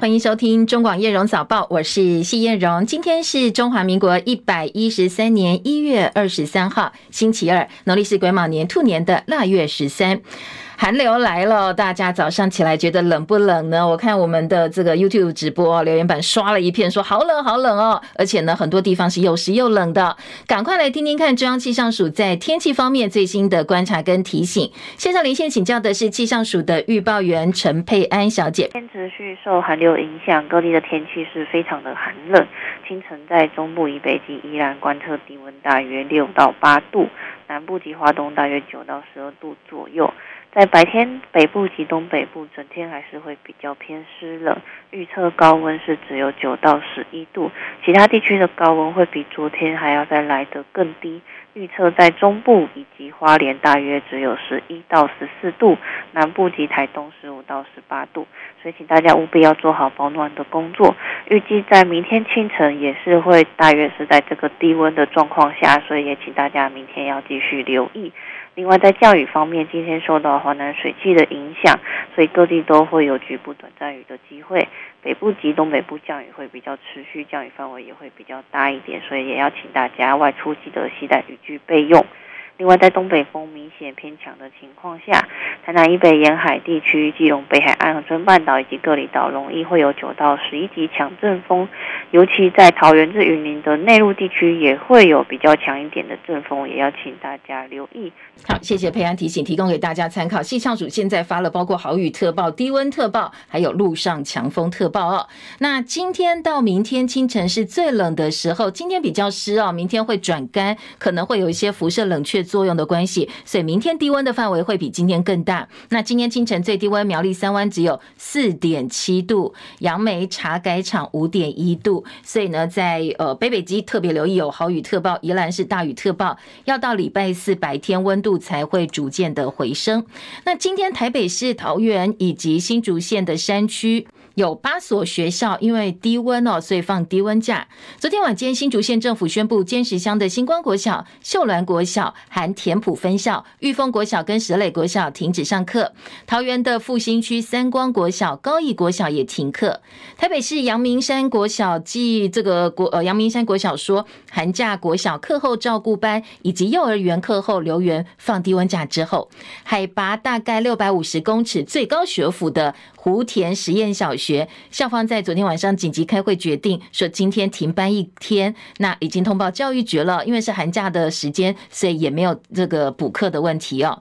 欢迎收听中广叶荣早报，我是谢叶荣。今天是中华民国一百一十三年一月二十三号，星期二，农历是癸卯年兔年的腊月十三。寒流来了，大家早上起来觉得冷不冷呢？我看我们的这个 YouTube 直播留言板刷了一片，说好冷好冷哦，而且呢，很多地方是又湿又冷的。赶快来听听看中央气象署在天气方面最新的观察跟提醒。线上连线请教的是气象署的预报员陈佩安小姐。天持续受寒流影响，各地的天气是非常的寒冷。清晨在中部以北及宜兰观测低温大约六到八度，南部及华东大约九到十二度左右。在白天，北部及东北部整天还是会比较偏湿冷，预测高温是只有九到十一度，其他地区的高温会比昨天还要再来得更低。预测在中部以及花莲大约只有十一到十四度，南部及台东十五到十八度，所以请大家务必要做好保暖的工作。预计在明天清晨也是会大约是在这个低温的状况下，所以也请大家明天要继续留意。另外，在降雨方面，今天受到华南水汽的影响，所以各地都会有局部短暂雨的机会。北部及东北部降雨会比较持续，降雨范围也会比较大一点，所以也要请大家外出记得携带雨具备用。另外，在东北风明显偏强的情况下，台南以北沿海地区、基隆北海岸、恒春半岛以及各里岛容易会有九到十一级强阵风，尤其在桃园至云林的内陆地区也会有比较强一点的阵风，也要请大家留意。好，谢谢佩安提醒，提供给大家参考。气象署现在发了包括豪雨特报、低温特报，还有陆上强风特报哦。那今天到明天清晨是最冷的时候，今天比较湿哦，明天会转干，可能会有一些辐射冷却。作用的关系，所以明天低温的范围会比今天更大。那今天清晨最低温，苗栗三湾只有四点七度，杨梅茶改场五点一度。所以呢，在呃北北基特别留意有豪雨特报，宜兰是大雨特报，要到礼拜四白天温度才会逐渐的回升。那今天台北市桃园以及新竹县的山区。有八所学校因为低温哦，所以放低温假。昨天晚间，新竹县政府宣布，尖石乡的新光国小、秀峦国小、含田埔分校、玉峰国小跟石磊国小停止上课。桃园的复兴区三光国小、高义国小也停课。台北市阳明山国小继这个国呃阳明山国小说，寒假国小课后照顾班以及幼儿园课后留园放低温假之后，海拔大概六百五十公尺、最高学府的福田实验小。学校方在昨天晚上紧急开会，决定说今天停班一天。那已经通报教育局了，因为是寒假的时间，所以也没有这个补课的问题哦。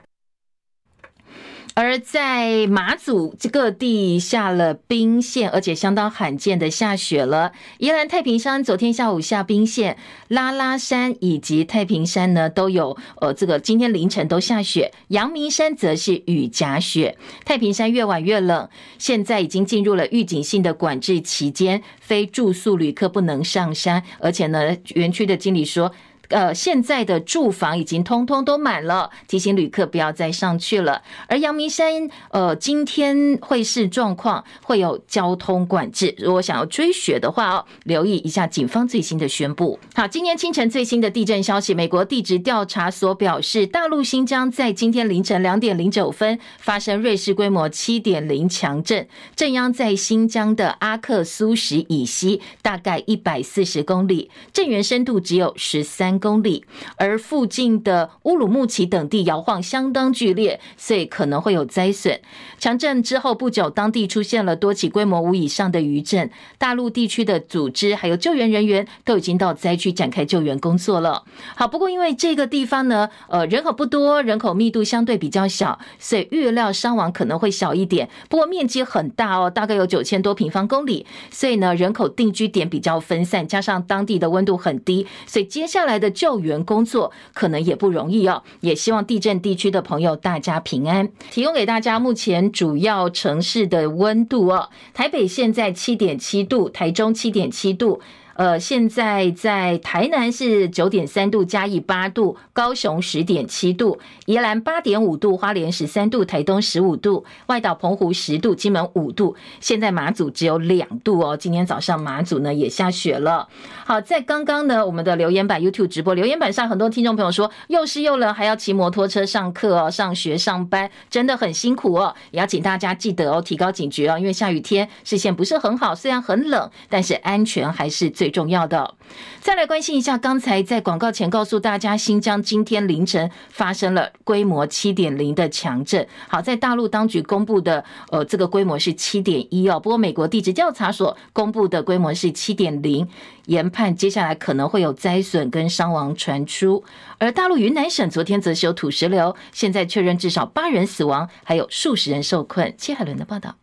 而在马祖各地下了冰线，而且相当罕见的下雪了。宜兰太平山昨天下午下冰线，拉拉山以及太平山呢都有，呃，这个今天凌晨都下雪。阳明山则是雨夹雪，太平山越晚越冷。现在已经进入了预警性的管制期间，非住宿旅客不能上山。而且呢，园区的经理说。呃，现在的住房已经通通都满了，提醒旅客不要再上去了。而阳明山，呃，今天会是状况会有交通管制，如果想要追雪的话哦，留意一下警方最新的宣布。好，今天清晨最新的地震消息，美国地质调查所表示，大陆新疆在今天凌晨两点零九分发生瑞士规模七点零强震，震央在新疆的阿克苏什以西，大概一百四十公里，震源深度只有十三。公里，而附近的乌鲁木齐等地摇晃相当剧烈，所以可能会有灾损。强震之后不久，当地出现了多起规模五以上的余震，大陆地区的组织还有救援人员都已经到灾区展开救援工作了。好，不过因为这个地方呢，呃，人口不多，人口密度相对比较小，所以预料伤亡可能会小一点。不过面积很大哦，大概有九千多平方公里，所以呢，人口定居点比较分散，加上当地的温度很低，所以接下来的。救援工作可能也不容易哦，也希望地震地区的朋友大家平安。提供给大家目前主要城市的温度哦，台北现在七点七度，台中七点七度。呃，现在在台南是九点三度，嘉义八度，高雄十点七度，宜兰八点五度，花莲十三度，台东十五度，外岛澎湖十度，金门五度。现在马祖只有两度哦。今天早上马祖呢也下雪了。好，在刚刚呢，我们的留言板 YouTube 直播留言板上，很多听众朋友说又湿又冷，还要骑摩托车上课哦，上学上班真的很辛苦哦。也要请大家记得哦，提高警觉哦，因为下雨天视线不是很好，虽然很冷，但是安全还是最。最重要的，再来关心一下，刚才在广告前告诉大家，新疆今天凌晨发生了规模七点零的强震。好，在大陆当局公布的，呃，这个规模是七点一哦。不过美国地质调查所公布的规模是七点零，研判接下来可能会有灾损跟伤亡传出。而大陆云南省昨天则是有土石流，现在确认至少八人死亡，还有数十人受困。切海伦的报道。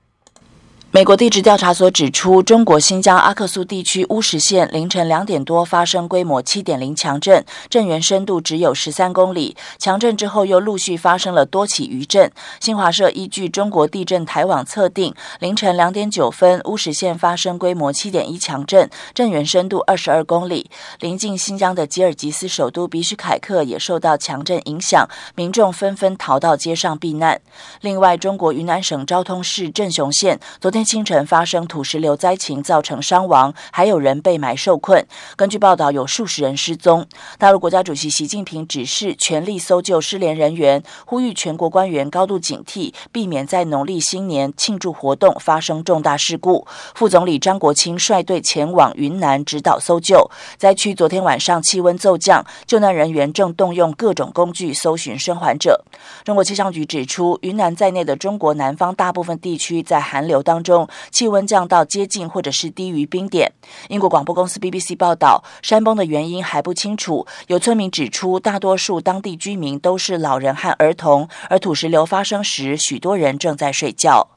美国地质调查所指出，中国新疆阿克苏地区乌什县凌晨两点多发生规模七点零强震，震源深度只有十三公里。强震之后又陆续发生了多起余震。新华社依据中国地震台网测定，凌晨两点九分，乌什县发生规模七点一强震，震源深度二十二公里。临近新疆的吉尔吉斯首都比什凯克也受到强震影响，民众纷纷逃到街上避难。另外，中国云南省昭通市镇雄县昨天。清晨发生土石流灾情，造成伤亡，还有人被埋受困。根据报道，有数十人失踪。大陆国家主席习近平指示全力搜救失联人员，呼吁全国官员高度警惕，避免在农历新年庆祝活动发生重大事故。副总理张国清率队前往云南指导搜救。灾区昨天晚上气温骤降，救难人员正动用各种工具搜寻生还者。中国气象局指出，云南在内的中国南方大部分地区在寒流当中。气温降到接近或者是低于冰点。英国广播公司 BBC 报道，山崩的原因还不清楚。有村民指出，大多数当地居民都是老人和儿童，而土石流发生时，许多人正在睡觉。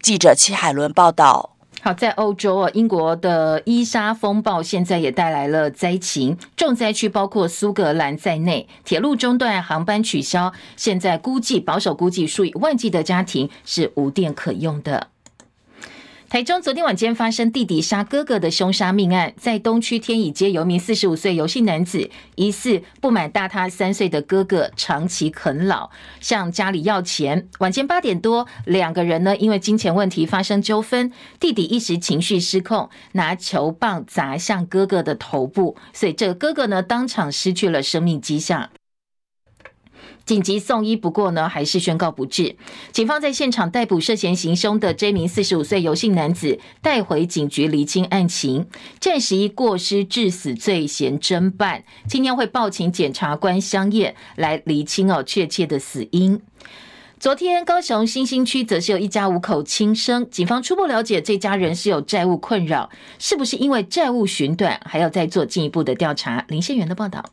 记者戚海伦报道。好，在欧洲啊，英国的伊莎风暴现在也带来了灾情，重灾区包括苏格兰在内，铁路中断，航班取消，现在估计保守估计数以万计的家庭是无电可用的。台中昨天晚间发生弟弟杀哥哥的凶杀命案，在东区天乙街，有名四十五岁游姓男子，疑似不满大他三岁的哥哥长期啃老，向家里要钱。晚间八点多，两个人呢因为金钱问题发生纠纷，弟弟一时情绪失控，拿球棒砸向哥哥的头部，所以这个哥哥呢当场失去了生命迹象。紧急送医，不过呢，还是宣告不治。警方在现场逮捕涉嫌行凶的这名四十五岁游姓男子，带回警局厘清案情，暂时以过失致死罪嫌侦办。今天会报请检察官相验来厘清哦确切的死因。昨天高雄新兴区则是有一家五口轻生，警方初步了解这家人是有债务困扰，是不是因为债务寻短，还要再做进一步的调查。林宪元的报道。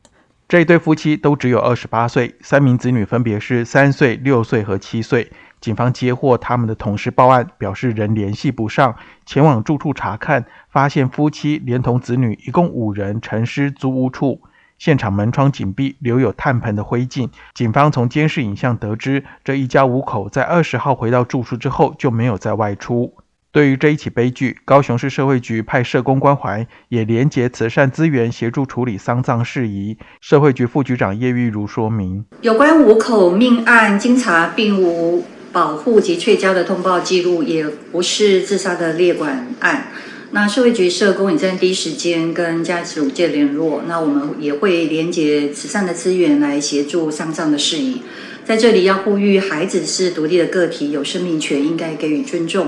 这一对夫妻都只有二十八岁，三名子女分别是三岁、六岁和七岁。警方接获他们的同事报案，表示人联系不上，前往住处查看，发现夫妻连同子女一共五人陈尸租屋处，现场门窗紧闭，留有炭盆的灰烬。警方从监视影像得知，这一家五口在二十号回到住处之后就没有再外出。对于这一起悲剧，高雄市社会局派社工关怀，也连结慈善资源协助处理丧葬事宜。社会局副局长叶玉如说明：有关五口命案，经查并无保护及确交的通报记录，也不是自杀的列管案。那社会局社工也在第一时间跟家属界联络，那我们也会连结慈善的资源来协助丧葬的事宜。在这里要呼吁，孩子是独立的个体，有生命权，应该给予尊重。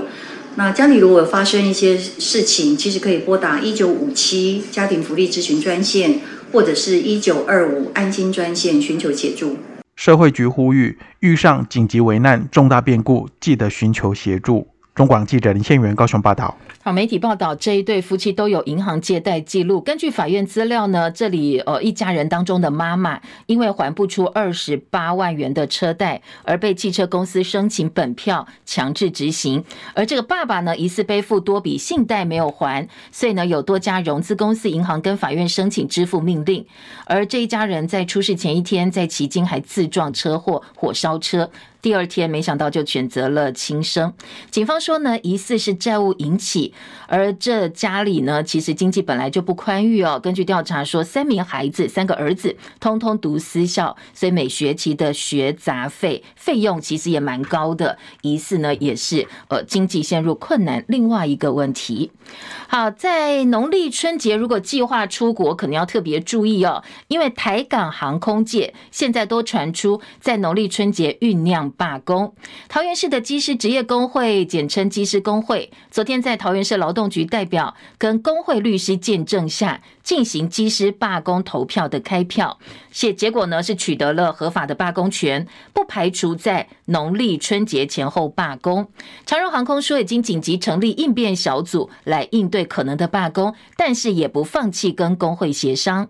那家里如果发生一些事情，其实可以拨打一九五七家庭福利咨询专线，或者是一九二五安心专线寻求协助。社会局呼吁，遇上紧急危难、重大变故，记得寻求协助。中广记者林宪元高雄报道。好，媒体报道这一对夫妻都有银行借贷记录。根据法院资料呢，这里呃一家人当中的妈妈因为还不出二十八万元的车贷，而被汽车公司申请本票强制执行。而这个爸爸呢，疑似背负多笔信贷没有还，所以呢有多家融资公司、银行跟法院申请支付命令。而这一家人在出事前一天，在旗津还自撞车祸，火烧车。第二天没想到就选择了轻生。警方说呢，疑似是债务引起，而这家里呢，其实经济本来就不宽裕哦。根据调查说，三名孩子，三个儿子，通通读私校，所以每学期的学杂费费用其实也蛮高的，疑似呢也是呃经济陷入困难。另外一个问题，好，在农历春节如果计划出国，可能要特别注意哦，因为台港航空界现在都传出在农历春节酝酿罢工。桃园市的机师职业工会，简称机师工会，昨天在桃园市劳动局代表跟工会律师见证下，进行机师罢工投票的开票，且结果呢是取得了合法的罢工权，不排除在农历春节前后罢工。长荣航空说已经紧急成立应变小组来应对可能的罢工，但是也不放弃跟工会协商。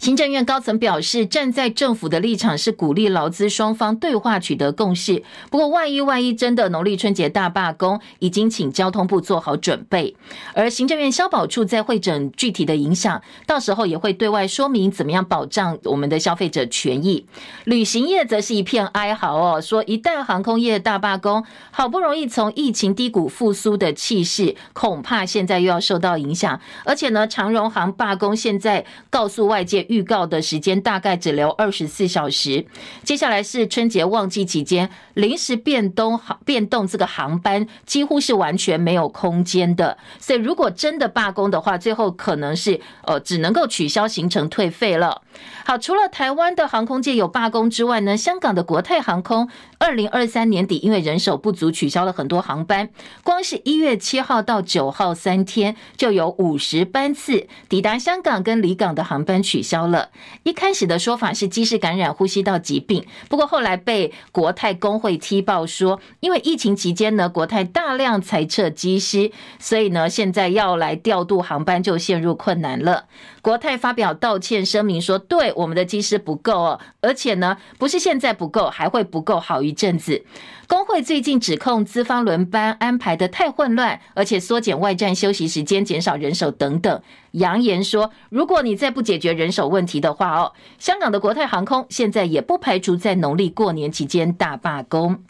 行政院高层表示，站在政府的立场是鼓励劳资双方对话取得共识。不过，万一万一真的农历春节大罢工，已经请交通部做好准备。而行政院消保处在会诊具体的影响，到时候也会对外说明怎么样保障我们的消费者权益。旅行业则是一片哀嚎哦，说一旦航空业大罢工，好不容易从疫情低谷复苏的气势，恐怕现在又要受到影响。而且呢，长荣航罢工现在告诉外界。预告的时间大概只留二十四小时，接下来是春节旺季期间，临时变动航变动这个航班几乎是完全没有空间的，所以如果真的罢工的话，最后可能是呃只能够取消行程退费了。好，除了台湾的航空界有罢工之外呢，香港的国泰航空二零二三年底因为人手不足取消了很多航班，光是一月七号到九号三天就有五十班次抵达香港跟离港的航班取消了。一开始的说法是机师感染呼吸道疾病，不过后来被国泰工会踢爆说，因为疫情期间呢，国泰大量裁撤机师，所以呢现在要来调度航班就陷入困难了。国泰发表道歉声明说，对我们的机师不够哦，而且呢，不是现在不够，还会不够好一阵子。工会最近指控资方轮班安排得太混乱，而且缩减外站休息时间、减少人手等等。扬言说，如果你再不解决人手问题的话哦，香港的国泰航空现在也不排除在农历过年期间大罢工。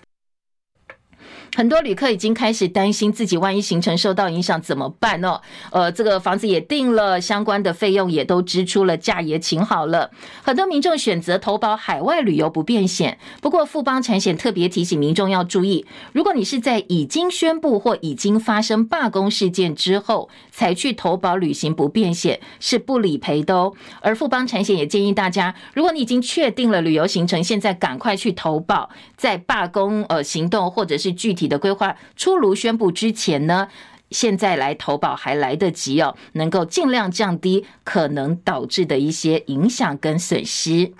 很多旅客已经开始担心自己万一行程受到影响怎么办哦？呃，这个房子也订了，相关的费用也都支出了，假也请好了。很多民众选择投保海外旅游不便险，不过富邦产险特别提醒民众要注意，如果你是在已经宣布或已经发生罢工事件之后才去投保旅行不便险，是不理赔的哦。而富邦产险也建议大家，如果你已经确定了旅游行程，现在赶快去投保，在罢工呃行动或者是具体。体的规划出炉宣布之前呢，现在来投保还来得及哦，能够尽量降低可能导致的一些影响跟损失。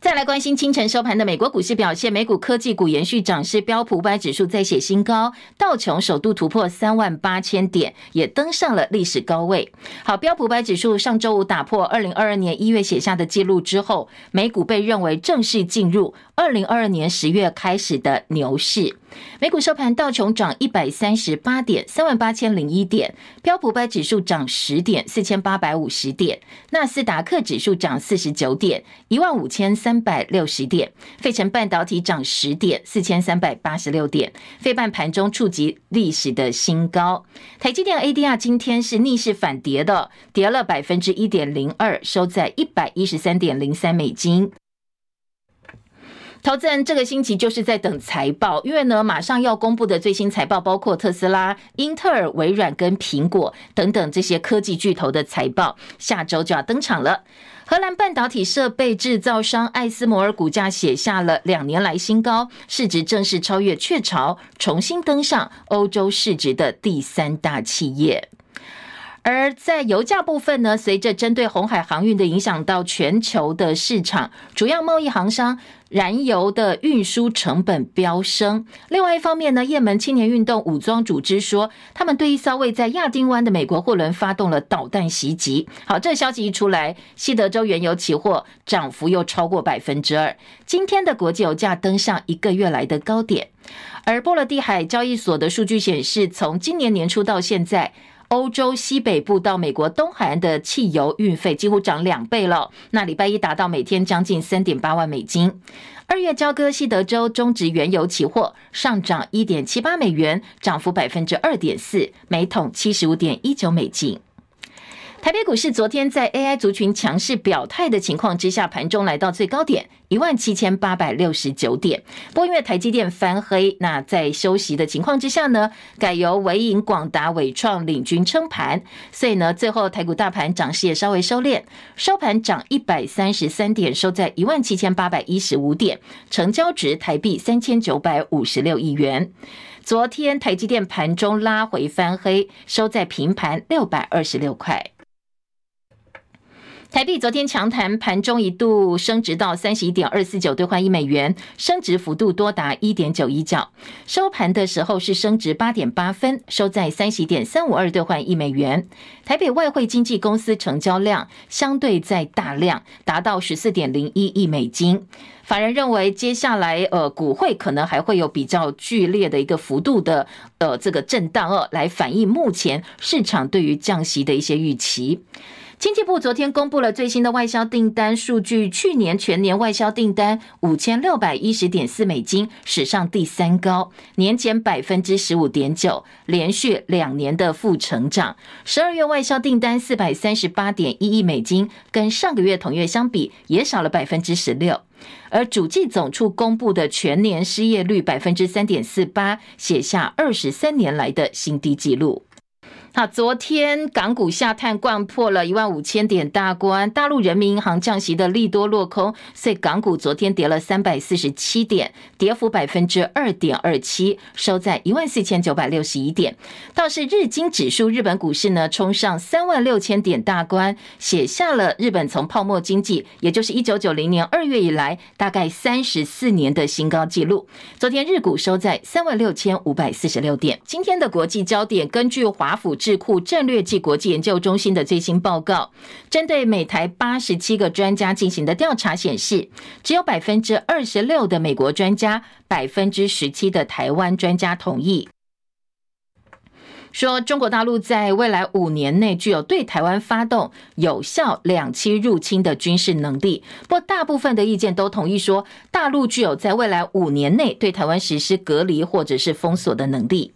再来关心清晨收盘的美国股市表现，美股科技股延续涨势，标普五百指数再写新高，道琼首度突破三万八千点，也登上了历史高位。好，标普五百指数上周五打破二零二二年一月写下的记录之后，美股被认为正式进入二零二二年十月开始的牛市。美股收盘，道琼涨一百三十八点，三万八千零一点；标普百指数涨十点，四千八百五十点；纳斯达克指数涨四十九点，一万五千三百六十点；费城半导体涨十点，四千三百八十六点。费半盘中触及历史的新高。台积电 ADR 今天是逆势反跌的，跌了百分之一点零二，收在一百一十三点零三美金。投资人这个星期就是在等财报，因为呢，马上要公布的最新财报包括特斯拉、英特尔、微软跟苹果等等这些科技巨头的财报，下周就要登场了。荷兰半导体设备制造商艾斯摩尔股价写下了两年来新高，市值正式超越雀巢，重新登上欧洲市值的第三大企业。而在油价部分呢，随着针对红海航运的影响到全球的市场，主要贸易航商燃油的运输成本飙升。另外一方面呢，也门青年运动武装组织说，他们对一艘位在亚丁湾的美国货轮发动了导弹袭击。好，这消息一出来，西德州原油期货涨幅又超过百分之二。今天的国际油价登上一个月来的高点。而波罗的海交易所的数据显示，从今年年初到现在。欧洲西北部到美国东海岸的汽油运费几乎涨两倍了，那礼拜一达到每天将近三点八万美金。二月交割西德州中质原油期货上涨一点七八美元，涨幅百分之二点四，每桶七十五点一九美金。台北股市昨天在 AI 族群强势表态的情况之下，盘中来到最高点一万七千八百六十九点。不过因为台积电翻黑，那在休息的情况之下呢，改由纬颖、广达、伟创领军撑盘，所以呢，最后台股大盘涨势也稍微收敛，收盘涨一百三十三点，收在一万七千八百一十五点，成交值台币三千九百五十六亿元。昨天台积电盘中拉回翻黑，收在平盘六百二十六块。台币昨天强弹，盘中一度升值到三十一点二四九兑换一美元，升值幅度多达一点九一角。收盘的时候是升值八点八分，收在三十一点三五二兑换一美元。台北外汇经纪公司成交量相对在大量，达到十四点零一亿美金。法人认为，接下来呃，股汇可能还会有比较剧烈的一个幅度的呃这个震荡哦，来反映目前市场对于降息的一些预期。经济部昨天公布了最新的外销订单数据，去年全年外销订单五千六百一十点四美金，史上第三高，年减百分之十五点九，连续两年的负成长。十二月外销订单四百三十八点一亿美金，跟上个月同月相比也少了百分之十六。而主计总处公布的全年失业率百分之三点四八，写下二十三年来的新低纪录。好，昨天港股下探，掼破了一万五千点大关。大陆人民银行降息的利多落空，所以港股昨天跌了三百四十七点，跌幅百分之二点二七，收在一万四千九百六十一点。倒是日经指数，日本股市呢冲上三万六千点大关，写下了日本从泡沫经济，也就是一九九零年二月以来大概三十四年的新高纪录。昨天日股收在三万六千五百四十六点。今天的国际焦点，根据华府。智库战略暨国际研究中心的最新报告，针对美台八十七个专家进行的调查显示，只有百分之二十六的美国专家，百分之十七的台湾专家同意。说中国大陆在未来五年内具有对台湾发动有效两栖入侵的军事能力，不过大部分的意见都同意说，大陆具有在未来五年内对台湾实施隔离或者是封锁的能力。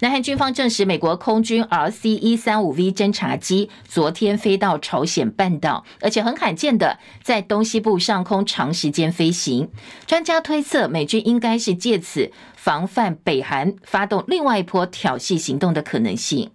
南韩军方证实，美国空军 RC 一三五 V 侦察机昨天飞到朝鲜半岛，而且很罕见的在东西部上空长时间飞行。专家推测，美军应该是借此。防范北韩发动另外一波挑衅行动的可能性。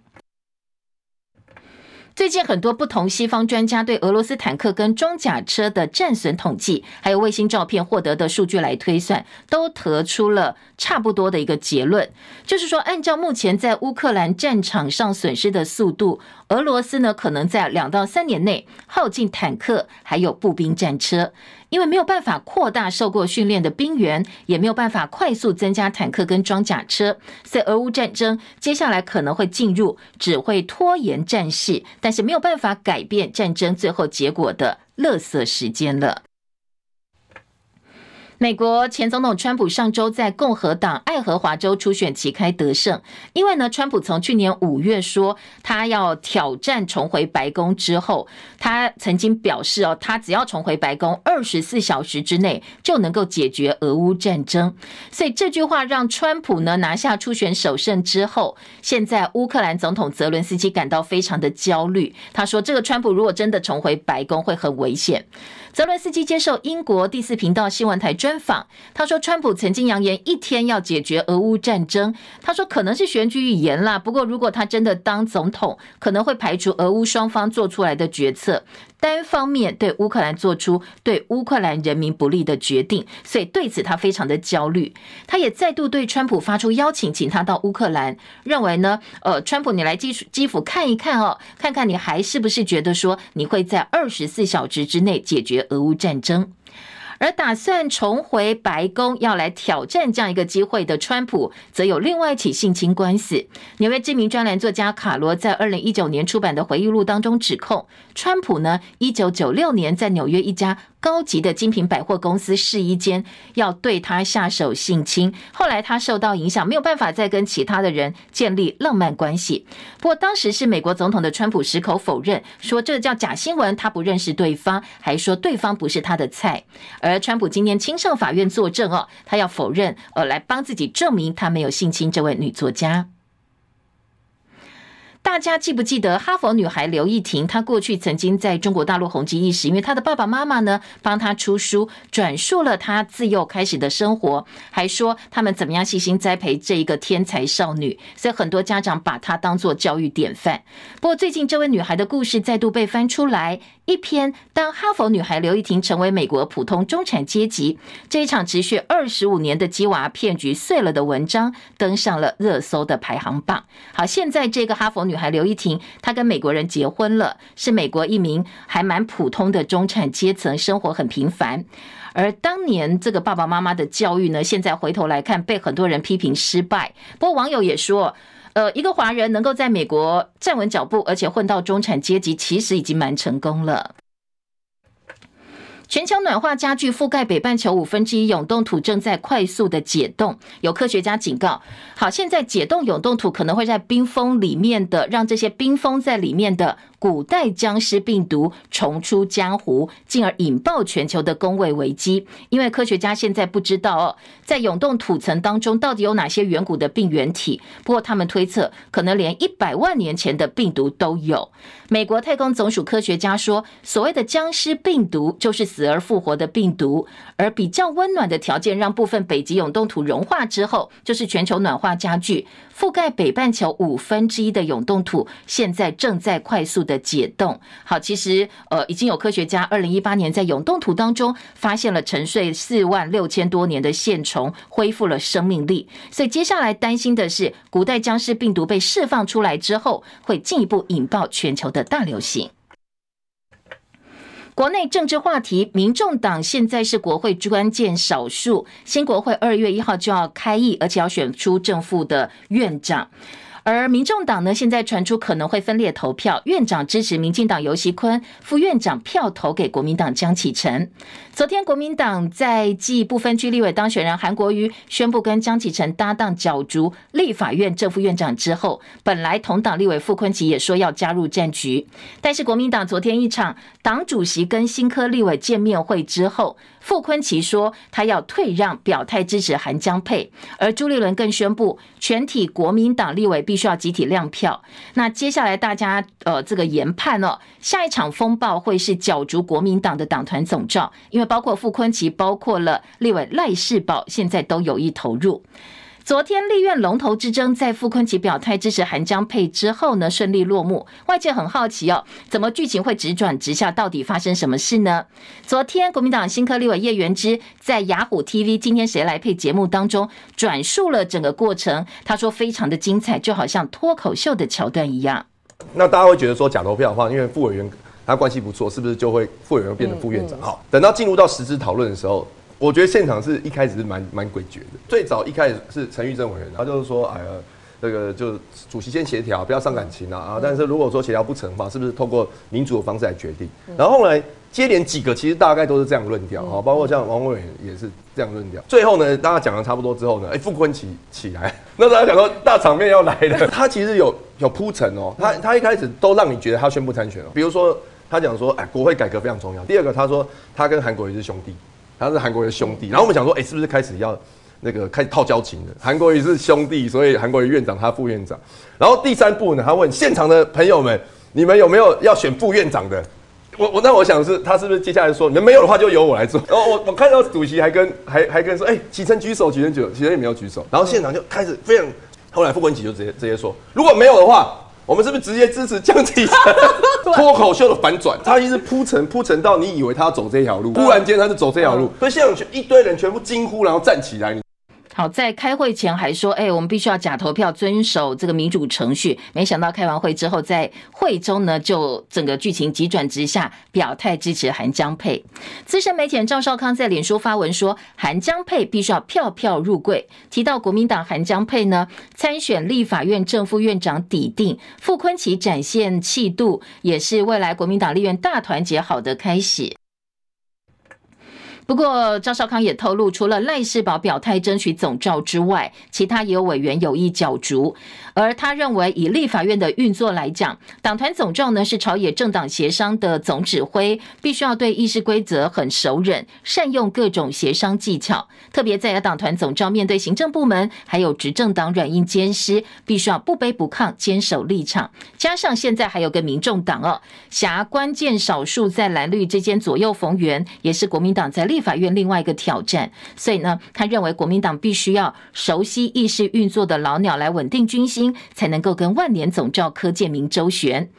最近很多不同西方专家对俄罗斯坦克跟装甲车的战损统计，还有卫星照片获得的数据来推算，都得出了差不多的一个结论，就是说，按照目前在乌克兰战场上损失的速度，俄罗斯呢可能在两到三年内耗尽坦克还有步兵战车。因为没有办法扩大受过训练的兵员，也没有办法快速增加坦克跟装甲车，所以俄乌战争接下来可能会进入只会拖延战事，但是没有办法改变战争最后结果的垃圾时间了。美国前总统川普上周在共和党爱荷华州初选旗开得胜，因为呢，川普从去年五月说他要挑战重回白宫之后，他曾经表示哦，他只要重回白宫二十四小时之内就能够解决俄乌战争，所以这句话让川普呢拿下初选首胜之后，现在乌克兰总统泽伦斯基感到非常的焦虑。他说，这个川普如果真的重回白宫会很危险。泽伦斯基接受英国第四频道新闻台专访，他说，川普曾经扬言一天要解决俄乌战争。他说，可能是选举语言啦，不过如果他真的当总统，可能会排除俄乌双方做出来的决策。单方面对乌克兰做出对乌克兰人民不利的决定，所以对此他非常的焦虑。他也再度对川普发出邀请，请他到乌克兰，认为呢，呃，川普你来基基辅看一看哦，看看你还是不是觉得说你会在二十四小时之内解决俄乌战争。而打算重回白宫要来挑战这样一个机会的川普，则有另外一起性侵官司。纽约知名专栏作家卡罗在二零一九年出版的回忆录当中指控，川普呢，一九九六年在纽约一家高级的精品百货公司试衣间，要对他下手性侵。后来他受到影响，没有办法再跟其他的人建立浪漫关系。不过当时是美国总统的川普矢口否认，说这叫假新闻，他不认识对方，还说对方不是他的菜。而川普今天亲上法院作证哦，他要否认，呃，来帮自己证明他没有性侵这位女作家。大家记不记得哈佛女孩刘亦婷？她过去曾经在中国大陆红极一时，因为她的爸爸妈妈呢帮她出书，转述了她自幼开始的生活，还说他们怎么样细心栽培这一个天才少女，所以很多家长把她当做教育典范。不过最近这位女孩的故事再度被翻出来。一篇当哈佛女孩刘亦婷成为美国普通中产阶级，这一场持续二十五年的鸡娃骗局碎了的文章登上了热搜的排行榜。好，现在这个哈佛女孩刘亦婷，她跟美国人结婚了，是美国一名还蛮普通的中产阶层，生活很平凡。而当年这个爸爸妈妈的教育呢，现在回头来看，被很多人批评失败。不过网友也说。呃，一个华人能够在美国站稳脚步，而且混到中产阶级，其实已经蛮成功了。全球暖化加剧，覆盖北半球五分之一永冻土正在快速的解冻。有科学家警告，好，现在解冻永冻土可能会在冰封里面的，让这些冰封在里面的。古代僵尸病毒重出江湖，进而引爆全球的公卫危机。因为科学家现在不知道哦，在永冻土层当中到底有哪些远古的病原体。不过他们推测，可能连一百万年前的病毒都有。美国太空总署科学家说，所谓的僵尸病毒就是死死而复活的病毒，而比较温暖的条件让部分北极永冻土融化之后，就是全球暖化加剧。覆盖北半球五分之一的永冻土，现在正在快速的解冻。好，其实呃，已经有科学家二零一八年在永冻土当中发现了沉睡四万六千多年的线虫，恢复了生命力。所以接下来担心的是，古代僵尸病毒被释放出来之后，会进一步引爆全球的大流行。国内政治话题，民众党现在是国会关键少数，新国会二月一号就要开议，而且要选出正副的院长。而民众党呢，现在传出可能会分裂投票，院长支持民进党游锡坤，副院长票投给国民党江启臣。昨天国民党在继不分区立委当选人韩国瑜宣布跟江启臣搭档角逐立法院正副院长之后，本来同党立委傅昆萁也说要加入战局，但是国民党昨天一场党主席跟新科立委见面会之后。傅昆奇说，他要退让，表态支持韩江配，而朱立伦更宣布，全体国民党立委必须要集体亮票。那接下来大家呃这个研判哦，下一场风暴会是角逐国民党的党团总召，因为包括傅昆奇，包括了立委赖士葆，现在都有意投入。昨天立院龙头之争在傅昆萁表态支持韩江配之后呢，顺利落幕。外界很好奇哦，怎么剧情会直转直下？到底发生什么事呢？昨天国民党新科立委叶元之在雅虎 TV 今天谁来配节目当中转述了整个过程，他说非常的精彩，就好像脱口秀的桥段一样。那大家会觉得说假投票的话，因为副委员他关系不错，是不是就会副委员变成副院长？好、等到进入到实质讨论的时候。我觉得现场是一开始是蛮蛮诡谲的。最早一开始是陈玉珍委员，他就是说，哎呀，这个就主席先协调，不要伤感情啊啊！但是如果说协调不成的话，是不是透过民主的方式来决定？然后后来接连几个，其实大概都是这样论调啊，包括像王委员也是这样论调。最后呢，大家讲的差不多之后呢，哎，傅昆起起来，那大家讲说大场面要来了，他其实有有铺陈哦，他他一开始都让你觉得他宣布参选了，比如说他讲说，哎，国会改革非常重要。第二个，他说他跟韩国瑜是兄弟。他是韩国瑜的兄弟，然后我们想说，哎、是不是开始要那个开始套交情了？韩国瑜是兄弟，所以韩国瑜院长，他副院长。然后第三步呢，他问现场的朋友们，你们有没有要选副院长的？我我那我想是，他是不是接下来说，你们没有的话就由我来做？然后我我看到主席还跟还还跟说，哎、欸，启臣举手，启臣举手，启臣也没有举手。然后现场就开始非常，后来傅崐萁就直接直接说，如果没有的话。我们是不是直接支持江启臣？脱口秀的反转，他一直铺陈铺陈到你以为他要走这条路，忽然间他就走这条路，所以现场一堆人全部惊呼，然后站起来。好，在开会前还说，哎，我们必须要假投票，遵守这个民主程序。没想到开完会之后，在会中呢，就整个剧情急转直下，表态支持韩江佩。资深媒体人赵少康在脸书发文说，韩江佩必须要票票入柜。提到国民党韩江佩呢，参选立法院正副院长底定，傅昆萁展现气度，也是未来国民党立院大团结好的开始。不过赵少康也透露，除了赖世宝表态争取总召之外，其他也有委员有意角逐。而他认为，以立法院的运作来讲，党团总召呢是朝野政党协商的总指挥，必须要对议事规则很熟稔，善用各种协商技巧。特别在野党团总召面对行政部门还有执政党软硬兼施，必须要不卑不亢，坚守立场。加上现在还有个民众党哦，挟关键少数在蓝绿之间左右逢源，也是国民党在立法院另外一个挑战。所以呢，他认为国民党必须要熟悉议事运作的老鸟来稳定军心。才能够跟万年总召柯建铭周旋。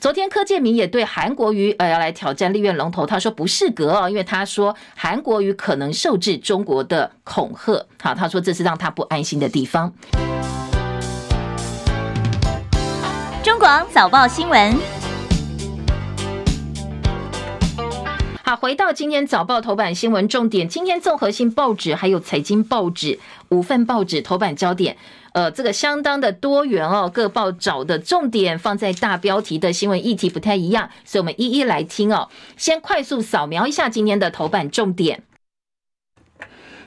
昨天柯建铭也对韩国瑜呃要来挑战立院龙头，他说不适格哦，因为他说韩国瑜可能受制中国的恐吓。好，他说这是让他不安心的地方。中广早报新闻。好，回到今天早报头版新闻重点，今天综合性报纸还有财经报纸五份报纸头版焦点。呃，这个相当的多元哦，各报找的重点放在大标题的新闻议题不太一样，所以我们一一来听哦。先快速扫描一下今天的头版重点。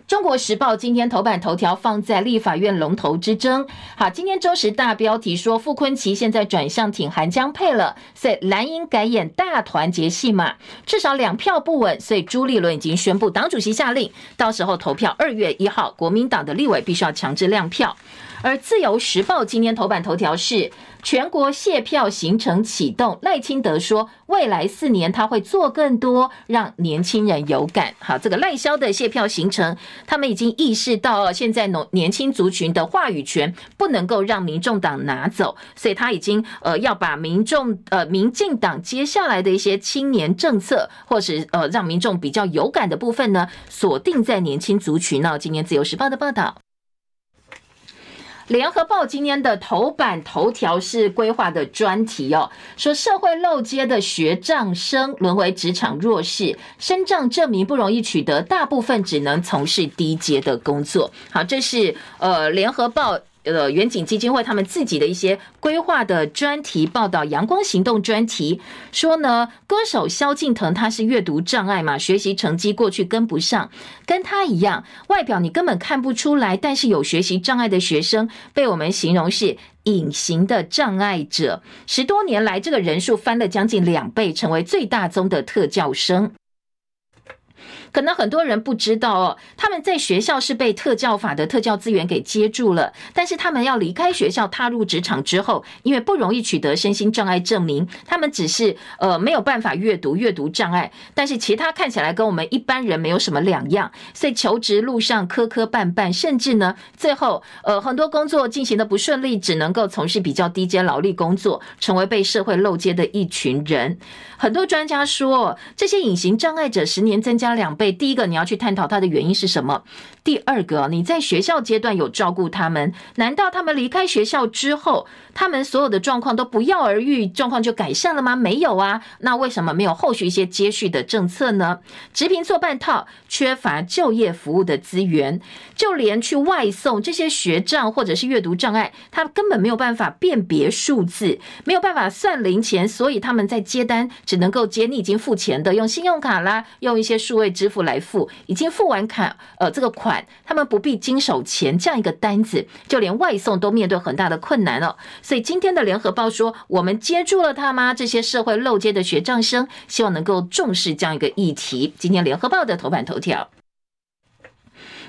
中国时报今天头版头条放在立法院龙头之争。好，今天中时大标题说傅崐萁现在转向挺韩江配了，所以蓝营改演大团结戏码，至少两票不稳，所以朱立伦已经宣布党主席下令，到时候投票二月一号，国民党的立委必须要强制亮票。而自由时报今天头版头条是全国谢票行程启动，赖清德说未来四年他会做更多，让年轻人有感。好，这个赖萧的谢票行程，他们已经意识到现在年年轻族群的话语权不能够让民众党拿走，所以他已经呃要把民众呃民进党接下来的一些青年政策，或是呃让民众比较有感的部分呢，锁定在年轻族群呢。今天自由时报的报道。联合报今天的头版头条是规划的专题哦，说社会漏接的学障生沦为职场弱势，身障证明不容易取得，大部分只能从事低阶的工作。好，这是呃联合报。呃，远景基金会他们自己的一些规划的专题报道，阳光行动专题说呢，歌手萧敬腾他是阅读障碍嘛，学习成绩过去跟不上，跟他一样，外表你根本看不出来，但是有学习障碍的学生被我们形容是隐形的障碍者，十多年来这个人数翻了将近两倍，成为最大宗的特教生。可能很多人不知道哦，他们在学校是被特教法的特教资源给接住了，但是他们要离开学校踏入职场之后，因为不容易取得身心障碍证明，他们只是呃没有办法阅读，阅读障碍，但是其他看起来跟我们一般人没有什么两样，所以求职路上磕磕绊绊，甚至呢最后呃很多工作进行的不顺利，只能够从事比较低阶劳力工作，成为被社会漏接的一群人。很多专家说，这些隐形障碍者十年增加两倍。第一个，你要去探讨它的原因是什么？第二个，你在学校阶段有照顾他们，难道他们离开学校之后，他们所有的状况都不药而愈，状况就改善了吗？没有啊，那为什么没有后续一些接续的政策呢？职评做半套，缺乏就业服务的资源，就连去外送这些学障或者是阅读障碍，他根本没有办法辨别数字，没有办法算零钱，所以他们在接单只能够接你已经付钱的，用信用卡啦，用一些数位支付来付，已经付完卡，呃，这个款。他们不必经手钱这样一个单子，就连外送都面对很大的困难了。所以今天的联合报说，我们接住了他吗？这些社会漏接的学障生，希望能够重视这样一个议题。今天联合报的头版头条。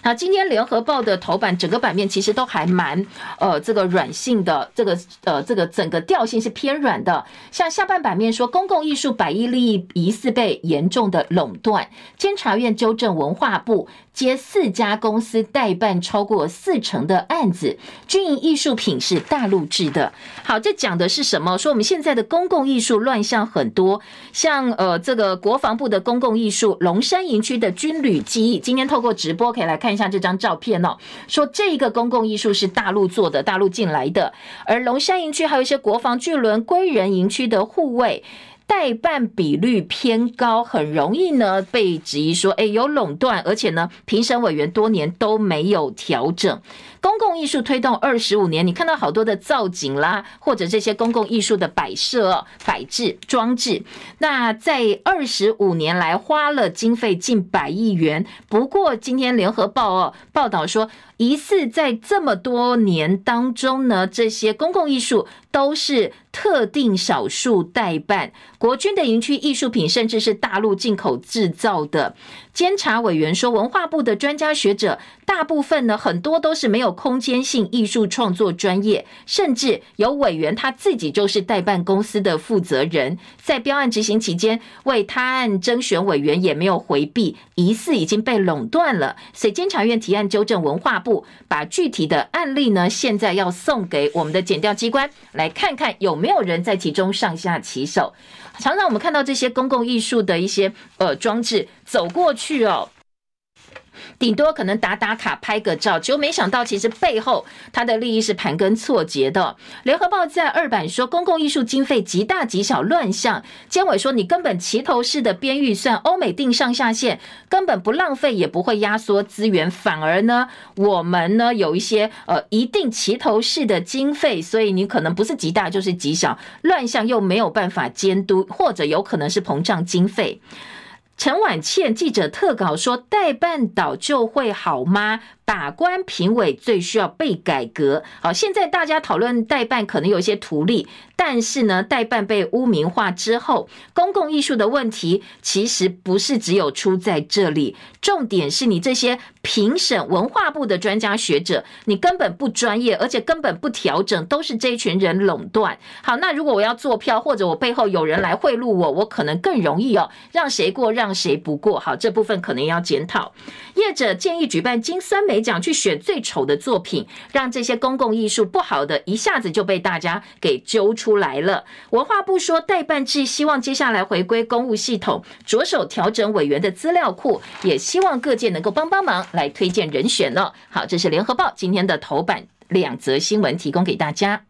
那今天联合报的头版整个版面其实都还蛮呃这个软性的，这个呃这个整个调性是偏软的。像下半版面说，公共艺术百亿利益疑似被严重的垄断，监察院纠正文化部。接四家公司代办超过四成的案子，军营艺术品是大陆制的。好，这讲的是什么？说我们现在的公共艺术乱象很多，像呃这个国防部的公共艺术龙山营区的军旅机，今天透过直播可以来看一下这张照片哦。说这一个公共艺术是大陆做的，大陆进来的，而龙山营区还有一些国防巨轮归仁营区的护卫。代办比率偏高，很容易呢被质疑说，哎，有垄断，而且呢，评审委员多年都没有调整。公共艺术推动二十五年，你看到好多的造景啦，或者这些公共艺术的摆设、摆置、装置，那在二十五年来花了经费近百亿元。不过今天联合报哦报道说，疑似在这么多年当中呢，这些公共艺术都是特定少数代办，国军的营区艺术品甚至是大陆进口制造的。监察委员说，文化部的专家学者大部分呢，很多都是没有空间性艺术创作专业，甚至有委员他自己就是代办公司的负责人，在标案执行期间为他案征选委员也没有回避，疑似已经被垄断了。所以监察院提案纠正文化部，把具体的案例呢，现在要送给我们的检调机关来看看有没有人在其中上下其手。常常我们看到这些公共艺术的一些呃装置走过去哦。顶多可能打打卡、拍个照，就没想到其实背后他的利益是盘根错节的。联合报在二版说，公共艺术经费极大极小乱象。监委说，你根本齐头式的编预算，欧美定上下限，根本不浪费，也不会压缩资源，反而呢，我们呢有一些呃一定齐头式的经费，所以你可能不是极大就是极小，乱象又没有办法监督，或者有可能是膨胀经费。陈婉倩记者特稿说：“代办岛就会好吗？”把关评委最需要被改革。好，现在大家讨论代办可能有一些图利，但是呢，代办被污名化之后，公共艺术的问题其实不是只有出在这里。重点是你这些评审文化部的专家学者，你根本不专业，而且根本不调整，都是这一群人垄断。好，那如果我要做票，或者我背后有人来贿赂我，我可能更容易哦，让谁过让谁不过。好，这部分可能要检讨。业者建议举办金酸梅。奖去选最丑的作品，让这些公共艺术不好的一下子就被大家给揪出来了。文化部说代办制，希望接下来回归公务系统，着手调整委员的资料库，也希望各界能够帮帮忙来推荐人选呢。好，这是联合报今天的头版两则新闻，提供给大家。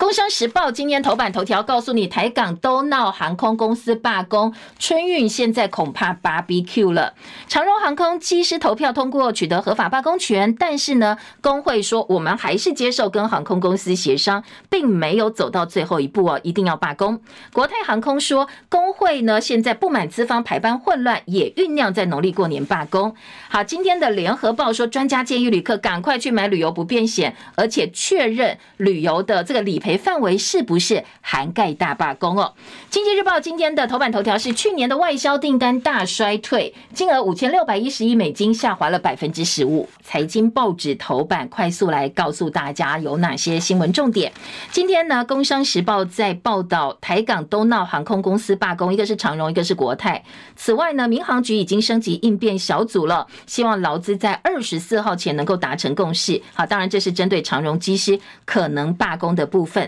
工商时报今天头版头条告诉你，台港都闹航空公司罢工，春运现在恐怕 BBQ 了。长荣航空机师投票通过，取得合法罢工权，但是呢，工会说我们还是接受跟航空公司协商，并没有走到最后一步哦，一定要罢工。国泰航空说，工会呢现在不满资方排班混乱，也酝酿在农历过年罢工。好，今天的联合报说，专家建议旅客赶快去买旅游不便险，而且确认旅游的这个理赔。范围是不是涵盖大罢工哦？经济日报今天的头版头条是去年的外销订单大衰退，金额五千六百一十亿美金，下滑了百分之十五。财经报纸头版快速来告诉大家有哪些新闻重点。今天呢，工商时报在报道台港都闹航空公司罢工，一个是长荣，一个是国泰。此外呢，民航局已经升级应变小组了，希望劳资在二十四号前能够达成共识。好，当然这是针对长荣机师可能罢工的部分。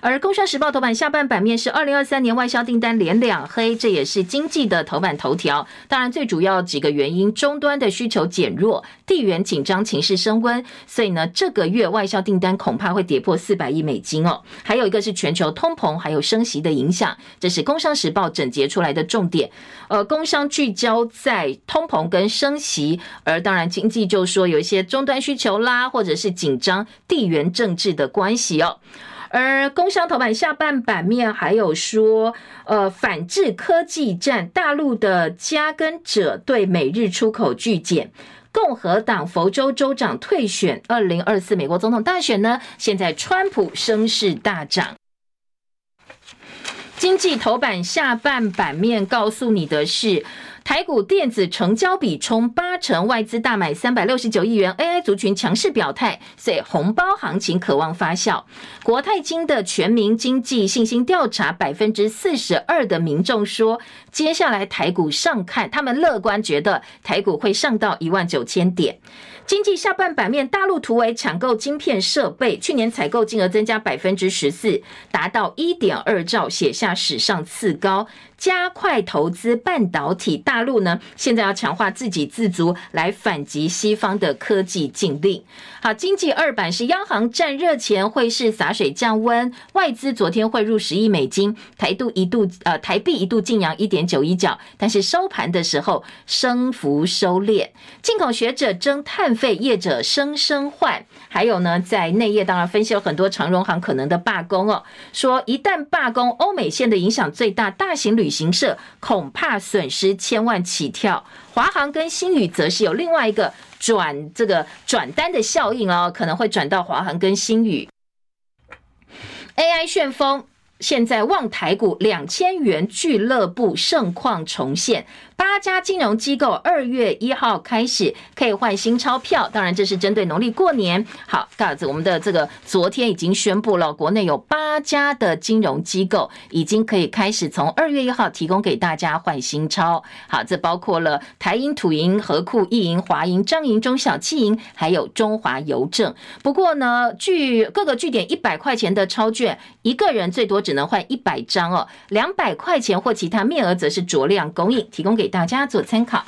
而《工商时报》头版下半版面是二零二三年外销订单连两黑，这也是经济的头版头条。当然，最主要几个原因，终端的需求减弱，地缘紧张情势升温，所以呢，这个月外销订单恐怕会跌破四百亿美金哦。还有一个是全球通膨还有升息的影响，这是《工商时报》整结出来的重点。呃，工商聚焦在通膨跟升息，而当然经济就说有一些终端需求啦，或者是紧张地缘政治的关系哦。而工商头版下半版面还有说，呃，反制科技战，大陆的加跟者对美日出口拒检，共和党佛州州长退选，二零二四美国总统大选呢，现在川普声势大涨。经济头版下半版面告诉你的是。台股电子成交比冲八成，外资大买三百六十九亿元，AI 族群强势表态，所以红包行情可望发酵。国泰金的全民经济信心调查，百分之四十二的民众说，接下来台股上看，他们乐观，觉得台股会上到一万九千点。经济下半版面，大陆突围抢购晶片设备，去年采购金额增加百分之十四，达到一点二兆，写下史上次高，加快投资半导体。大陆呢，现在要强化自给自足，来反击西方的科技禁令。好，经济二版是央行赚热钱，汇市洒水降温，外资昨天汇入十亿美金，台度一度呃台币一度劲扬一点九一角，但是收盘的时候升幅收敛。进口学者争碳费，业者声声换。还有呢，在内页当然分析了很多长荣航可能的罢工哦，说一旦罢工，欧美线的影响最大，大型旅行社恐怕损失千万起跳。华航跟星宇则是有另外一个。转这个转单的效应哦，可能会转到华航跟星宇。AI 旋风，现在望台股两千元俱乐部盛况重现。八家金融机构二月一号开始可以换新钞票，当然这是针对农历过年。好，告诉我们的这个昨天已经宣布了，国内有八家的金融机构已经可以开始从二月一号提供给大家换新钞。好，这包括了台银、土银、合库、一银、华银、彰银、中小企银，还有中华邮政。不过呢，据各个据点一百块钱的钞券，一个人最多只能换一百张哦。两百块钱或其他面额则是酌量供应，提供给。大家做参考。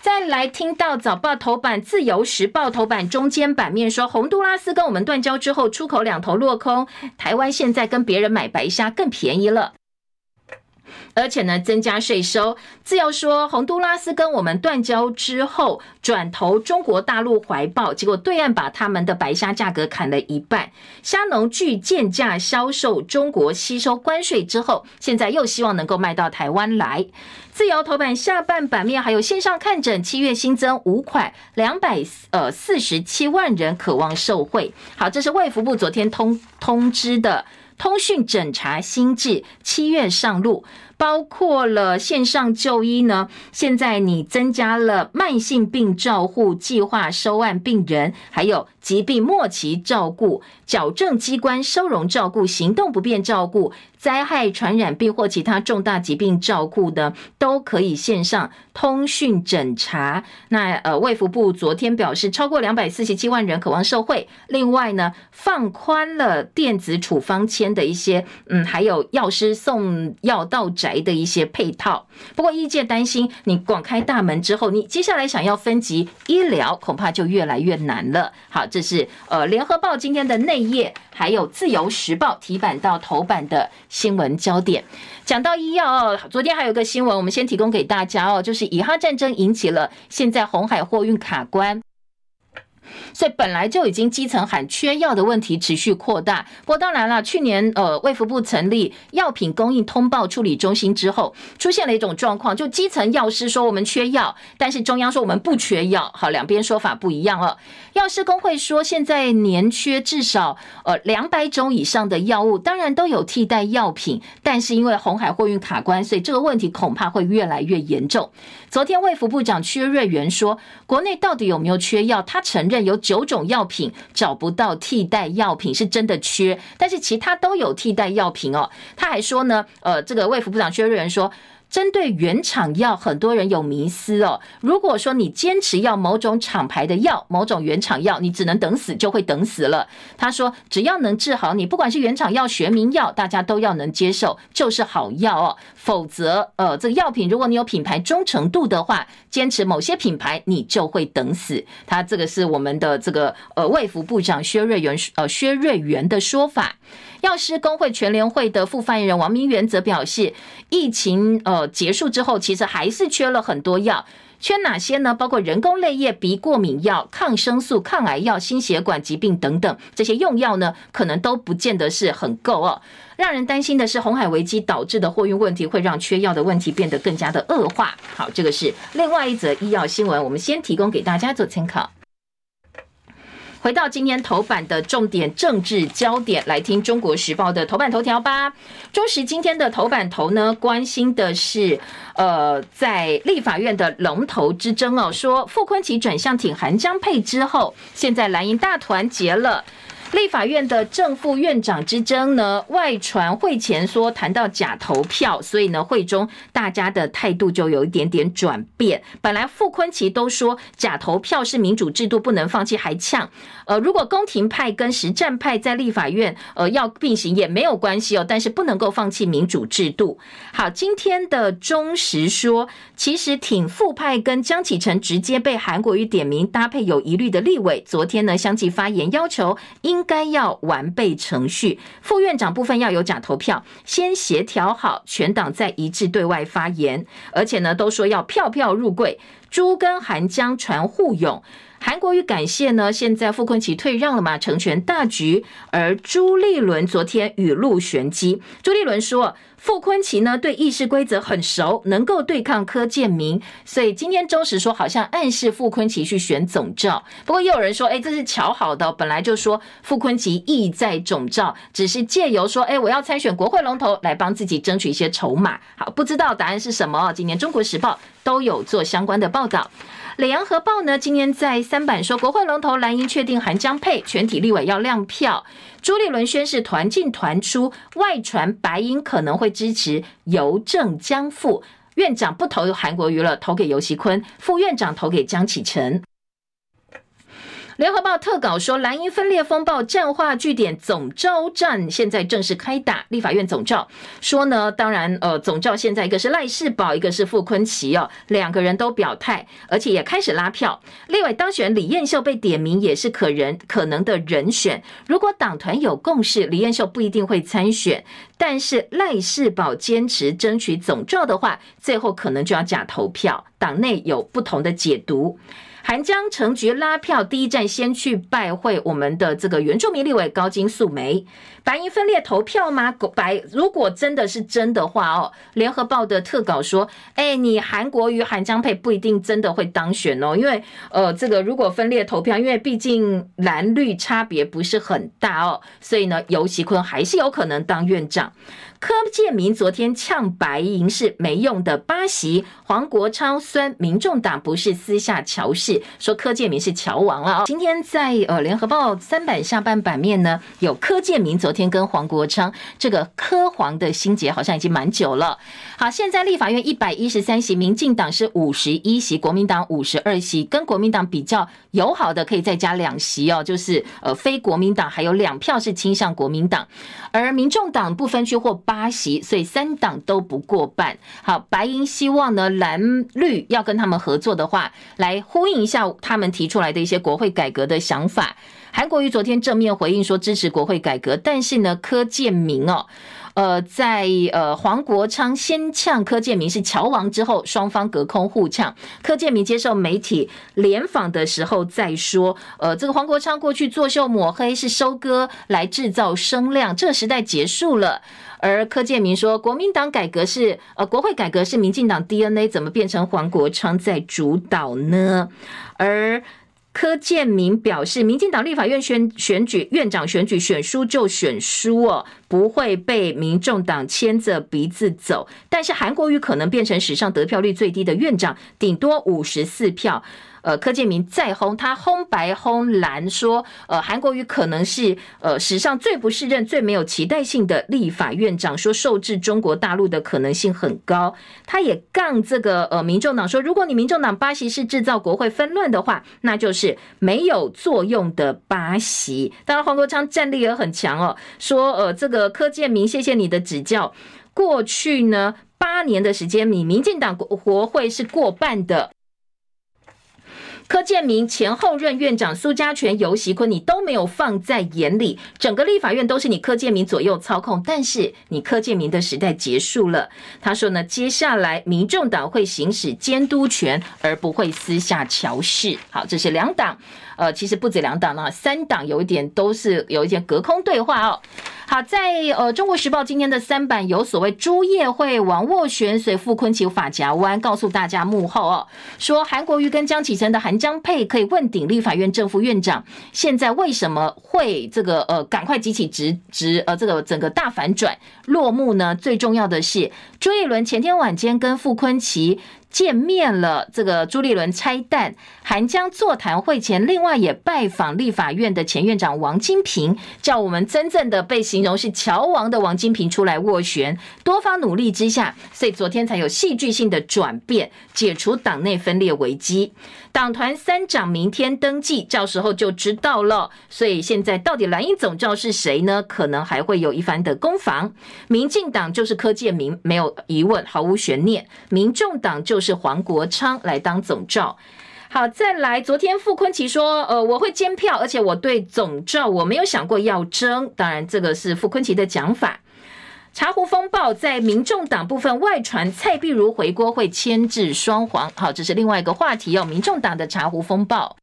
再来听到早报头版，自由时报头版中间版面说，洪都拉斯跟我们断交之后，出口两头落空，台湾现在跟别人买白虾更便宜了。而且呢，增加税收。自由说，洪都拉斯跟我们断交之后，转投中国大陆怀抱，结果对岸把他们的白虾价格砍了一半，虾农具贱价销售，中国吸收关税之后，现在又希望能够卖到台湾来。自由头版下半版面还有线上看诊，七月新增五款，两百呃四十七万人渴望受惠。好，这是卫福部昨天通通知的通讯诊查新制，七月上路。包括了线上就医呢，现在你增加了慢性病照护、计划收案病人，还有疾病末期照顾、矫正机关收容照顾、行动不便照顾。灾害传染病或其他重大疾病照顾的，都可以线上通讯诊查。那呃，卫福部昨天表示，超过两百四十七万人渴望受惠。另外呢，放宽了电子处方签的一些，嗯，还有药师送药到宅的一些配套。不过，业界担心，你广开大门之后，你接下来想要分级医疗，恐怕就越来越难了。好，这是呃，联合报今天的内页，还有自由时报提版到头版的。新闻焦点，讲到医药哦，昨天还有个新闻，我们先提供给大家哦，就是以哈战争引起了现在红海货运卡关。所以本来就已经基层喊缺药的问题持续扩大。不过当然了，去年呃卫福部成立药品供应通报处理中心之后，出现了一种状况，就基层药师说我们缺药，但是中央说我们不缺药，好，两边说法不一样哦。药师工会说现在年缺至少呃两百种以上的药物，当然都有替代药品，但是因为红海货运卡关，所以这个问题恐怕会越来越严重。昨天卫福部长薛瑞元说，国内到底有没有缺药？他承认。有九种药品找不到替代药品，是真的缺，但是其他都有替代药品哦。他还说呢，呃，这个卫福部长薛瑞仁说。针对原厂药，很多人有迷思哦。如果说你坚持要某种厂牌的药、某种原厂药，你只能等死，就会等死了。他说，只要能治好你，不管是原厂药、学名药，大家都要能接受，就是好药哦。否则，呃，这个药品，如果你有品牌忠诚度的话，坚持某些品牌，你就会等死。他这个是我们的这个呃卫福部长薛瑞元呃薛瑞元的说法。药师工会全联会的副发言人王明元则表示，疫情呃结束之后，其实还是缺了很多药，缺哪些呢？包括人工泪液、鼻过敏药、抗生素、抗癌药、心血管疾病等等，这些用药呢，可能都不见得是很够哦。让人担心的是，红海危机导致的货运问题，会让缺药的问题变得更加的恶化。好，这个是另外一则医药新闻，我们先提供给大家做参考。回到今天头版的重点政治焦点，来听《中国时报》的头版头条吧。中时今天的头版头呢，关心的是，呃，在立法院的龙头之争哦，说傅昆奇转向挺韩江配之后，现在蓝营大团结了。立法院的正副院长之争呢，外传会前说谈到假投票，所以呢，会中大家的态度就有一点点转变。本来傅昆萁都说假投票是民主制度不能放弃，还呛，呃，如果宫廷派跟实战派在立法院呃要并行也没有关系哦，但是不能够放弃民主制度。好，今天的中时说，其实挺傅派跟江启臣直接被韩国瑜点名搭配有疑虑的立委，昨天呢相继发言要求应。该要完备程序，副院长部分要有假投票，先协调好，全党再一致对外发言，而且呢，都说要票票入柜。朱跟韩江传互用，韩国瑜感谢呢，现在傅昆萁退让了嘛，成全大局。而朱立伦昨天雨露玄机，朱立伦说。傅昆萁呢，对议事规则很熟，能够对抗柯建铭，所以今天中时说好像暗示傅昆萁去选总召。不过也有人说，哎，这是巧好的，本来就说傅昆萁意在总召，只是借由说，哎，我要参选国会龙头来帮自己争取一些筹码。好，不知道答案是什么？今年中国时报都有做相关的报道。《联合报》呢，今天在三版说，国会龙头蓝营确定韩江配，全体立委要亮票。朱立伦宣誓团进团出，外传白银可能会支持邮政江副院长不投韩国娱乐，投给游锡坤，副院长投给江启臣。联合报特稿说，蓝营分裂风暴战化据点总召战现在正式开打。立法院总召说呢，当然，呃，总召现在一个是赖士宝，一个是傅昆萁哦，两个人都表态，而且也开始拉票。立委当选李彦秀被点名也是可人可能的人选。如果党团有共识，李彦秀不一定会参选，但是赖士宝坚持争取总召的话，最后可能就要假投票。党内有不同的解读。韩江成局拉票，第一站先去拜会我们的这个原住民立委高金素梅。白银分裂投票吗？白如果真的是真的话哦，联合报的特稿说，哎，你韩国瑜韩江佩不一定真的会当选哦，因为呃，这个如果分裂投票，因为毕竟蓝绿差别不是很大哦，所以呢，游锡堃还是有可能当院长。柯建铭昨天呛白银是没用的八席，黄国昌酸民众党不是私下乔事，说柯建铭是乔王了啊。今天在呃联合报三版下半版面呢，有柯建铭昨天跟黄国昌这个科黄的心结好像已经蛮久了。好，现在立法院一百一十三席，民进党是五十一席，国民党五十二席，跟国民党比较友好的可以再加两席哦，就是呃非国民党还有两票是倾向国民党，而民众党不分区或八。八席，所以三党都不过半。好，白银希望呢，蓝绿要跟他们合作的话，来呼应一下他们提出来的一些国会改革的想法。韩国瑜昨天正面回应说支持国会改革，但是呢，柯建铭哦。呃，在呃黄国昌先呛柯建铭是乔王之后，双方隔空互呛。柯建铭接受媒体联访的时候再说，呃，这个黄国昌过去作秀抹黑是收割来制造声量，这个时代结束了。而柯建铭说，国民党改革是呃国会改革是民进党 DNA，怎么变成黄国昌在主导呢？而柯建铭表示，民进党立法院选选举院长选举选输就选输哦，不会被民众党牵着鼻子走。但是韩国瑜可能变成史上得票率最低的院长，顶多五十四票。呃，柯建铭再轰他轰白轰蓝，说呃韩国瑜可能是呃史上最不适任、最没有期待性的立法院长，说受制中国大陆的可能性很高。他也杠这个呃民众党说，如果你民众党八席是制造国会纷乱的话，那就是没有作用的八席。当然黄国昌战力也很强哦，说呃这个柯建铭，谢谢你的指教。过去呢八年的时间，你民进党国国会是过半的。柯建铭前后任院长苏家全、游锡堃，你都没有放在眼里，整个立法院都是你柯建铭左右操控。但是你柯建铭的时代结束了。他说呢，接下来民众党会行使监督权，而不会私下乔事。好，这是两党，呃，其实不止两党呢，三党有一点都是有一点隔空对话哦。好，在呃《中国时报》今天的三版有所谓朱叶会、王斡旋随傅崐萁发夹弯，告诉大家幕后哦，说韩国瑜跟江启臣的韩江配可以问鼎立法院正副院长，现在为什么会这个呃赶快集起直直呃这个整个大反转落幕呢？最重要的是朱立伦前天晚间跟傅崐萁。见面了。这个朱立伦拆弹，韩江座谈会前，另外也拜访立法院的前院长王金平，叫我们真正的被形容是乔王的王金平出来斡旋。多方努力之下，所以昨天才有戏剧性的转变，解除党内分裂危机。党团三长明天登记，到时候就知道了。所以现在到底蓝营总召是谁呢？可能还会有一番的攻防。民进党就是柯建铭，没有疑问，毫无悬念。民众党就是黄国昌来当总召。好，再来，昨天傅昆萁说，呃，我会监票，而且我对总召我没有想过要争。当然，这个是傅昆萁的讲法。茶壶风暴在民众党部分外传，蔡壁如回锅会牵制双黄。好，这是另外一个话题要。民众党的茶壶风暴。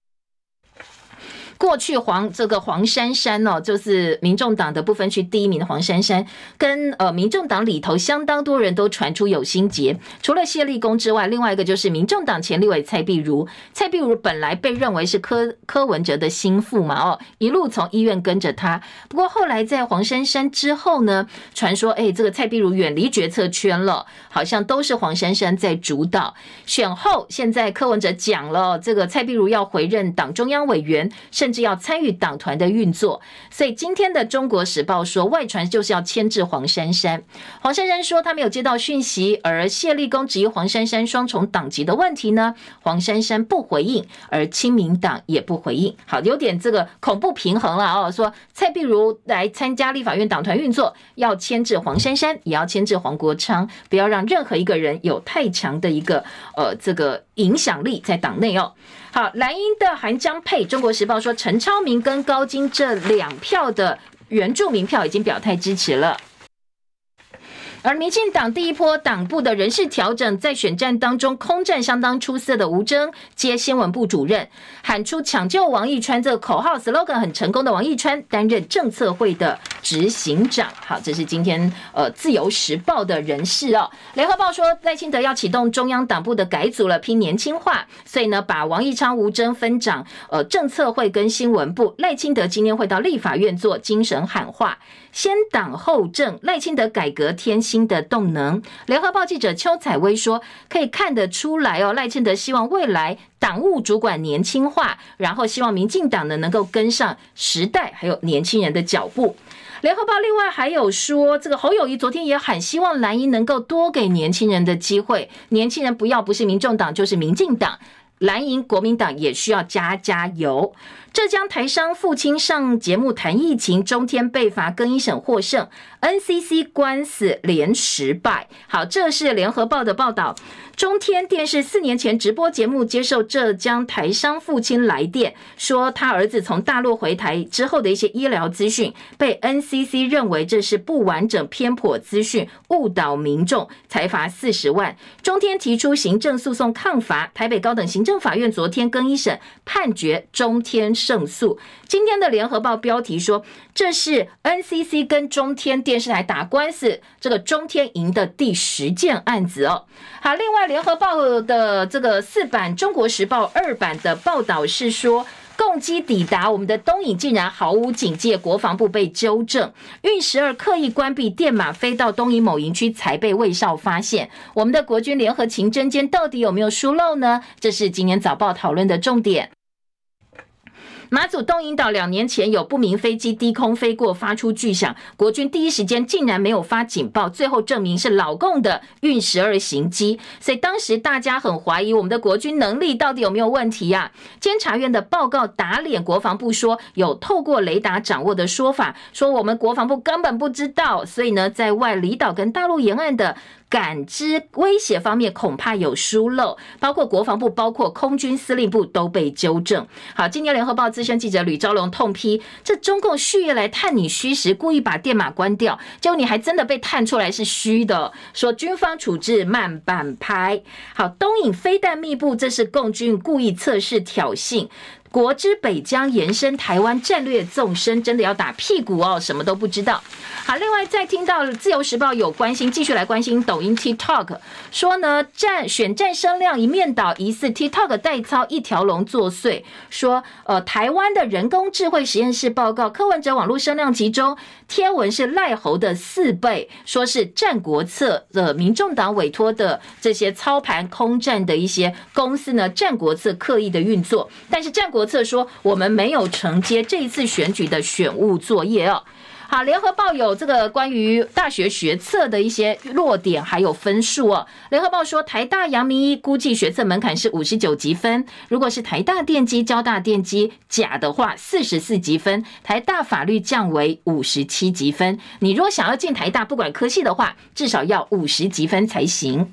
过去黄这个黄珊珊哦，就是民众党的不分区第一名的黄珊珊，跟呃民众党里头相当多人都传出有心结。除了谢立功之外，另外一个就是民众党前立委蔡壁如。蔡壁如本来被认为是柯柯文哲的心腹嘛，哦，一路从医院跟着他。不过后来在黄珊珊之后呢，传说哎，这个蔡壁如远离决策圈了，好像都是黄珊珊在主导。选后现在柯文哲讲了，这个蔡壁如要回任党中央委员，甚。甚至要参与党团的运作，所以今天的《中国时报》说外传就是要牵制黄珊珊。黄珊珊说他没有接到讯息，而谢立功质疑黄珊珊双重党籍的问题呢？黄珊珊不回应，而亲民党也不回应。好，有点这个恐怖平衡了哦。说蔡壁如来参加立法院党团运作，要牵制黄珊珊，也要牵制黄国昌，不要让任何一个人有太强的一个呃这个影响力在党内哦。好，蓝营的韩江佩，《中国时报》说陈超明跟高金这两票的原住民票已经表态支持了。而民进党第一波党部的人事调整，在选战当中空战相当出色的吴峥接新闻部主任，喊出抢救王义川这个口号 slogan 很成功的王义川担任政策会的执行长。好，这是今天呃自由时报的人事哦。联合报说赖清德要启动中央党部的改组了，拼年轻化，所以呢把王义昌、吴峥分掌呃政策会跟新闻部。赖清德今天会到立法院做精神喊话。先党后政，赖清德改革添新的动能。联合报记者邱采薇说，可以看得出来哦，赖清德希望未来党务主管年轻化，然后希望民进党呢能够跟上时代还有年轻人的脚步。联合报另外还有说，这个侯友宜昨天也很希望蓝营能够多给年轻人的机会，年轻人不要不是民众党就是民进党，蓝营国民党也需要加加油。浙江台商父亲上节目谈疫情，中天被罚更一审获胜，NCC 官司连十败。好，这是联合报的报道。中天电视四年前直播节目接受浙江台商父亲来电，说他儿子从大陆回台之后的一些医疗资讯，被 NCC 认为这是不完整、偏颇资讯，误导民众，裁罚四十万。中天提出行政诉讼抗罚，台北高等行政法院昨天更一审判决中天。胜诉。今天的联合报标题说，这是 NCC 跟中天电视台打官司，这个中天赢的第十件案子哦。好，另外联合报的这个四版，中国时报二版的报道是说，共机抵达我们的东引竟然毫无警戒，国防部被纠正，运十二刻意关闭电码飞到东引某营区才被卫哨发现。我们的国军联合勤侦间到底有没有疏漏呢？这是今年早报讨论的重点。马祖东引岛两年前有不明飞机低空飞过，发出巨响，国军第一时间竟然没有发警报，最后证明是老共的运十二型机，所以当时大家很怀疑我们的国军能力到底有没有问题呀？监察院的报告打脸国防部说有透过雷达掌握的说法，说我们国防部根本不知道，所以呢，在外离岛跟大陆沿岸的。感知威胁方面恐怕有疏漏，包括国防部、包括空军司令部都被纠正。好，今年联合报资深记者吕昭龙痛批：这中共蓄意来探你虚实，故意把电码关掉，结果你还真的被探出来是虚的。说军方处置慢半拍。好，东引飞弹密布，这是共军故意测试挑衅。国之北疆延伸台湾战略纵深，真的要打屁股哦，什么都不知道。好，另外再听到自由时报有关心，继续来关心抖音 TikTok，说呢战选战声量一面倒，疑似 TikTok 代操一条龙作祟。说呃台湾的人工智慧实验室报告，柯文哲网络声量集中，贴文是赖猴的四倍，说是战国策的民众党委托的这些操盘空战的一些公司呢，战国策刻意的运作，但是战国。国策说，我们没有承接这一次选举的选务作业哦。好，联合报有这个关于大学学测的一些弱点还有分数哦。联合报说，台大阳明医估计学测门槛是五十九级分，如果是台大电机、交大电机甲的话，四十四级分；台大法律降为五十七级分。你如果想要进台大，不管科系的话，至少要五十级分才行。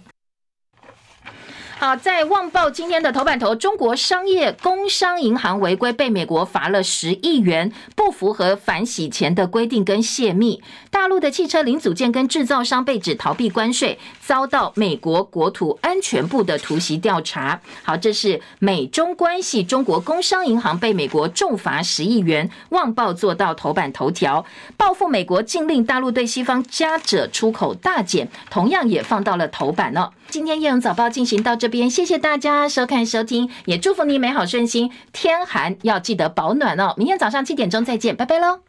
好，在《旺报》今天的头版头，中国商业工商银行违规被美国罚了十亿元，不符合反洗钱的规定跟泄密。大陆的汽车零组件跟制造商被指逃避关税，遭到美国国土安全部的突袭调查。好，这是美中关系，中国工商银行被美国重罚十亿元，《旺报》做到头版头条，报复美国禁令大陆对西方加者出口大减，同样也放到了头版哦。今天《叶荣早报》进行到这边，谢谢大家收看收听，也祝福你美好顺心。天寒要记得保暖哦。明天早上七点钟再见，拜拜喽。